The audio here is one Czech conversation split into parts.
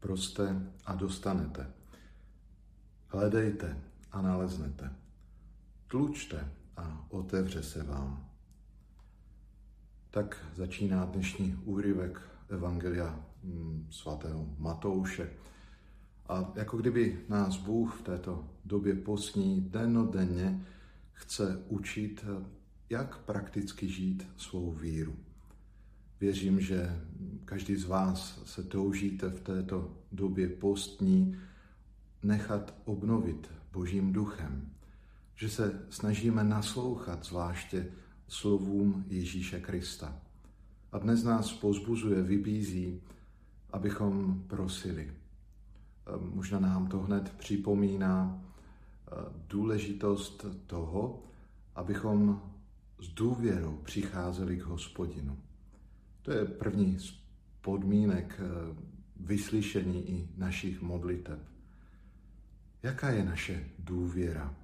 Proste a dostanete. Hledejte a naleznete. Tlučte a otevře se vám. Tak začíná dnešní úryvek Evangelia mm, svatého Matouše. A jako kdyby nás Bůh v této době posní denodenně chce učit, jak prakticky žít svou víru. Věřím, že každý z vás se toužíte v této době postní nechat obnovit Božím duchem, že se snažíme naslouchat zvláště slovům Ježíše Krista. A dnes nás pozbuzuje, vybízí, abychom prosili. Možná nám to hned připomíná důležitost toho, abychom s důvěrou přicházeli k hospodinu. To je první z podmínek eh, vyslyšení i našich modliteb. Jaká je naše důvěra?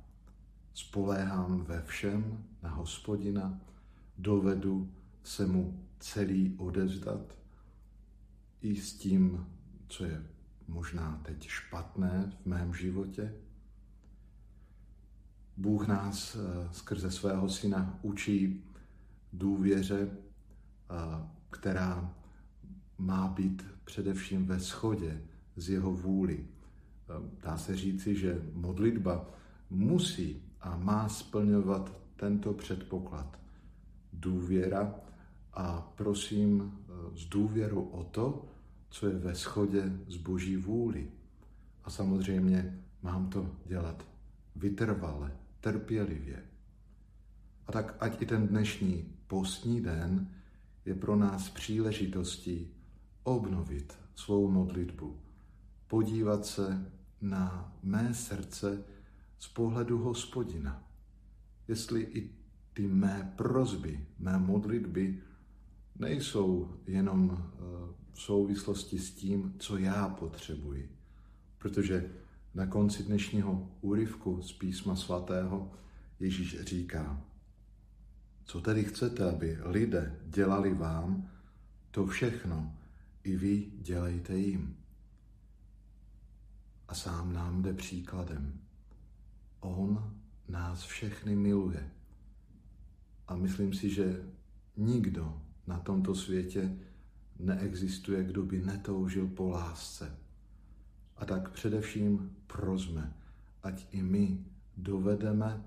Spoléhám ve všem na hospodina, dovedu se mu celý odevzdat i s tím, co je možná teď špatné v mém životě. Bůh nás eh, skrze svého syna učí důvěře, která má být především ve shodě s jeho vůli. Dá se říci, že modlitba musí a má splňovat tento předpoklad. Důvěra a prosím s důvěrou o to, co je ve shodě s boží vůli. A samozřejmě mám to dělat vytrvale, trpělivě. A tak ať i ten dnešní postní den je pro nás příležitostí obnovit svou modlitbu, podívat se na mé srdce z pohledu hospodina. Jestli i ty mé prozby, mé modlitby nejsou jenom eh, v souvislosti s tím, co já potřebuji. Protože na konci dnešního úryvku z písma svatého Ježíš říká, co tedy chcete, aby lidé dělali vám, to všechno i vy dělejte jim. A sám nám jde příkladem. On nás všechny miluje. A myslím si, že nikdo na tomto světě neexistuje, kdo by netoužil po lásce. A tak především prozme, ať i my dovedeme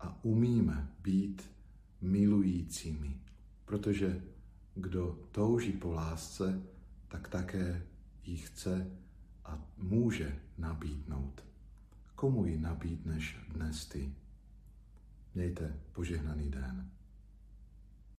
a umíme být milujícími, protože kdo touží po lásce, tak také ji chce a může nabídnout. Komu ji nabídneš dnes ty? Mějte požehnaný den.